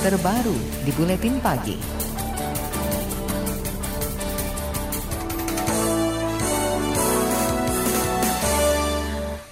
terbaru di Buletin Pagi.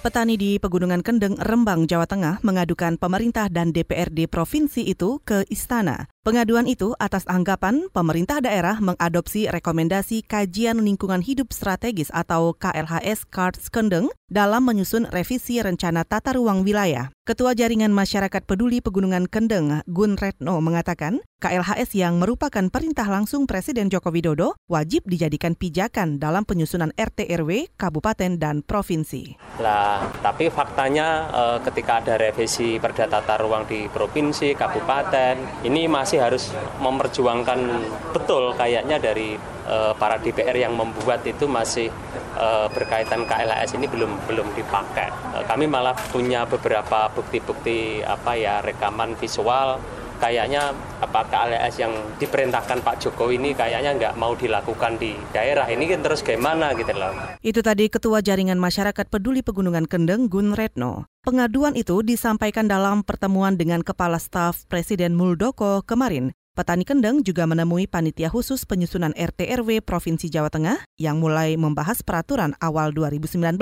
Petani di Pegunungan Kendeng, Rembang, Jawa Tengah mengadukan pemerintah dan DPRD provinsi itu ke istana. Pengaduan itu atas anggapan pemerintah daerah mengadopsi rekomendasi Kajian Lingkungan Hidup Strategis atau KLHS Karts Kendeng dalam menyusun revisi rencana tata ruang wilayah. Ketua Jaringan Masyarakat Peduli Pegunungan Kendeng, Gun Retno, mengatakan KLHS yang merupakan perintah langsung Presiden Joko Widodo wajib dijadikan pijakan dalam penyusunan RT RW, kabupaten, dan provinsi. Lah, tapi faktanya eh, ketika ada revisi perda tata ruang di provinsi, kabupaten, ini masih harus memperjuangkan betul kayaknya dari uh, para DPR yang membuat itu masih uh, berkaitan KLHS ini belum belum dipakai. Uh, kami malah punya beberapa bukti-bukti apa ya rekaman visual kayaknya apa KLHS yang diperintahkan Pak Jokowi ini kayaknya nggak mau dilakukan di daerah ini kan terus gimana gitu loh. Itu tadi Ketua Jaringan Masyarakat Peduli Pegunungan Kendeng Gun Retno. Pengaduan itu disampaikan dalam pertemuan dengan Kepala Staf Presiden Muldoko kemarin. Petani Kendeng juga menemui panitia khusus penyusunan RT RW Provinsi Jawa Tengah yang mulai membahas peraturan awal 2019.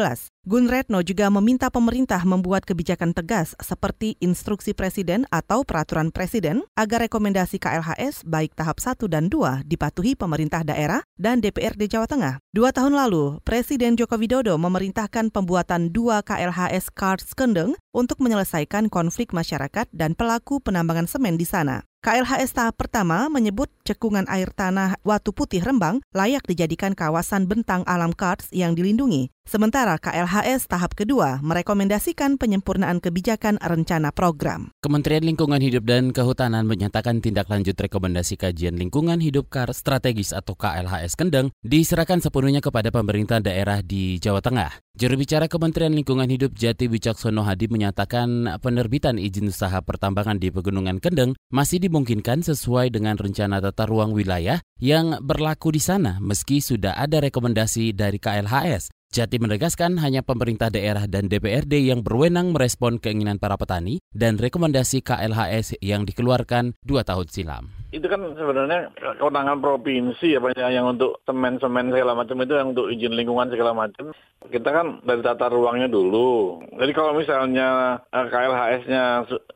Gun Retno juga meminta pemerintah membuat kebijakan tegas seperti instruksi presiden atau peraturan presiden agar rekomendasi KLHS baik tahap 1 dan 2 dipatuhi pemerintah daerah dan DPRD Jawa Tengah. Dua tahun lalu, Presiden Joko Widodo memerintahkan pembuatan dua KLHS Cards Kendeng untuk menyelesaikan konflik masyarakat dan pelaku penambangan semen di sana. KLHS tahap pertama menyebut cekungan air tanah Watu Putih Rembang layak dijadikan kawasan bentang alam karst yang dilindungi. Sementara KLHS tahap kedua merekomendasikan penyempurnaan kebijakan rencana program. Kementerian Lingkungan Hidup dan Kehutanan menyatakan tindak lanjut rekomendasi kajian lingkungan hidup KAR strategis atau KLHS Kendeng diserahkan sepenuhnya kepada pemerintah daerah di Jawa Tengah. Juru bicara Kementerian Lingkungan Hidup Jati Wicaksono Hadi menyatakan penerbitan izin usaha pertambangan di Pegunungan Kendeng masih dimungkinkan sesuai dengan rencana tata ruang wilayah yang berlaku di sana meski sudah ada rekomendasi dari KLHS. Jati menegaskan hanya pemerintah daerah dan DPRD yang berwenang merespon keinginan para petani dan rekomendasi KLHS yang dikeluarkan dua tahun silam. Itu kan sebenarnya kewenangan provinsi ya banyak yang untuk semen-semen segala macam itu yang untuk izin lingkungan segala macam. Kita kan dari tata ruangnya dulu. Jadi kalau misalnya eh, KLHS-nya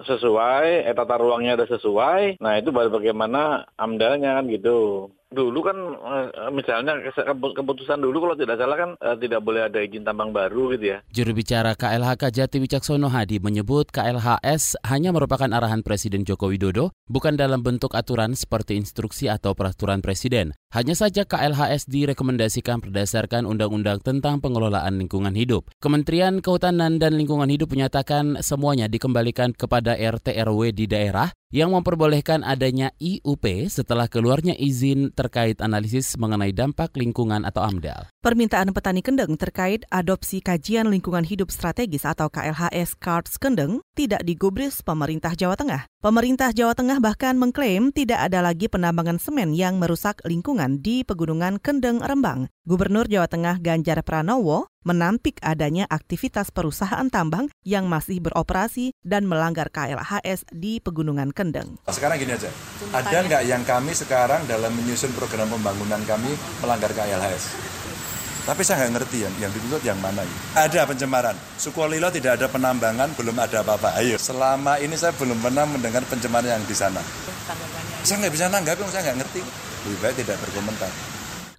sesuai, eh, tata ruangnya ada sesuai, nah itu baru bagaimana amdalnya kan gitu dulu kan eh, misalnya keputusan dulu kalau tidak salah kan eh, tidak boleh ada izin tambang baru gitu ya. Juru bicara KLHK Jati Wicaksono Hadi menyebut KLHS hanya merupakan arahan Presiden Joko Widodo, bukan dalam bentuk aturan seperti instruksi atau peraturan Presiden. Hanya saja KLHS direkomendasikan berdasarkan Undang-Undang tentang Pengelolaan Lingkungan Hidup. Kementerian Kehutanan dan Lingkungan Hidup menyatakan semuanya dikembalikan kepada RT RW di daerah yang memperbolehkan adanya IUP setelah keluarnya izin terkait analisis mengenai dampak lingkungan atau AMDAL. Permintaan petani Kendeng terkait adopsi kajian lingkungan hidup strategis atau KLHS Cards Kendeng tidak digubris pemerintah Jawa Tengah. Pemerintah Jawa Tengah bahkan mengklaim tidak ada lagi penambangan semen yang merusak lingkungan di Pegunungan Kendeng Rembang. Gubernur Jawa Tengah Ganjar Pranowo menampik adanya aktivitas perusahaan tambang yang masih beroperasi dan melanggar KLHS di Pegunungan Kendeng. Sekarang gini aja, ada nggak yang kami sekarang dalam menyusun program pembangunan kami melanggar KLHS? Tapi saya nggak ngerti yang, yang dituntut yang mana ya. Ada pencemaran. Sukolilo tidak ada penambangan, belum ada apa-apa. Ayo, selama ini saya belum pernah mendengar pencemaran yang di sana. Saya nggak bisa nanggapin, saya nggak ngerti. Lebih baik tidak berkomentar.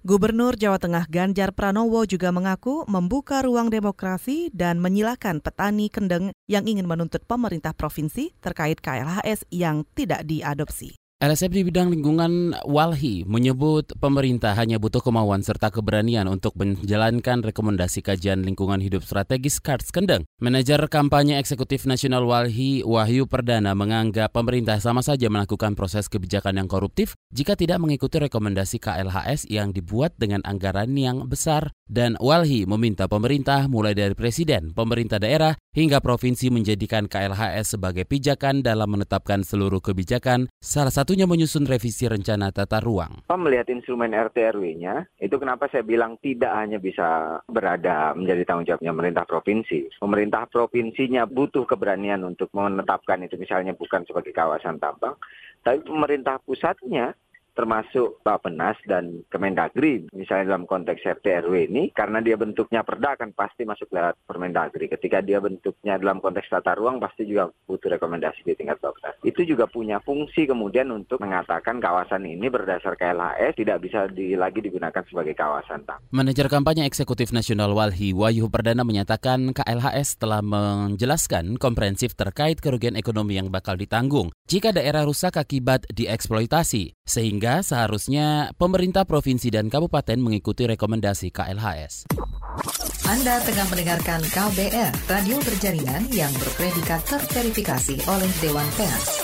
Gubernur Jawa Tengah Ganjar Pranowo juga mengaku membuka ruang demokrasi dan menyilakan petani kendeng yang ingin menuntut pemerintah provinsi terkait KLHS yang tidak diadopsi. LSF di bidang lingkungan Walhi menyebut pemerintah hanya butuh kemauan serta keberanian untuk menjalankan rekomendasi kajian lingkungan hidup strategis Karts Kendeng. Manajer kampanye eksekutif nasional Walhi Wahyu Perdana menganggap pemerintah sama saja melakukan proses kebijakan yang koruptif jika tidak mengikuti rekomendasi KLHS yang dibuat dengan anggaran yang besar dan Walhi meminta pemerintah mulai dari presiden, pemerintah daerah, hingga provinsi menjadikan KLHS sebagai pijakan dalam menetapkan seluruh kebijakan, salah satunya menyusun revisi rencana tata ruang. Melihat instrumen RT RW-nya, itu kenapa saya bilang tidak hanya bisa berada menjadi tanggung jawabnya pemerintah provinsi. Pemerintah provinsinya butuh keberanian untuk menetapkan itu misalnya bukan sebagai kawasan tambang, tapi pemerintah pusatnya termasuk Bapenas dan Kemendagri misalnya dalam konteks RT RW ini karena dia bentuknya perda kan pasti masuk lewat Permendagri ketika dia bentuknya dalam konteks tata ruang pasti juga butuh rekomendasi di tingkat Bapenas itu juga punya fungsi kemudian untuk mengatakan kawasan ini berdasar KLHS tidak bisa di, lagi digunakan sebagai kawasan tambang. Manajer kampanye eksekutif nasional Walhi Wahyu Perdana menyatakan KLHS telah menjelaskan komprehensif terkait kerugian ekonomi yang bakal ditanggung jika daerah rusak akibat dieksploitasi sehingga sehingga seharusnya pemerintah provinsi dan kabupaten mengikuti rekomendasi KLHS. Anda tengah mendengarkan KBR, radio berjaringan yang berpredikat terverifikasi oleh Dewan Pers.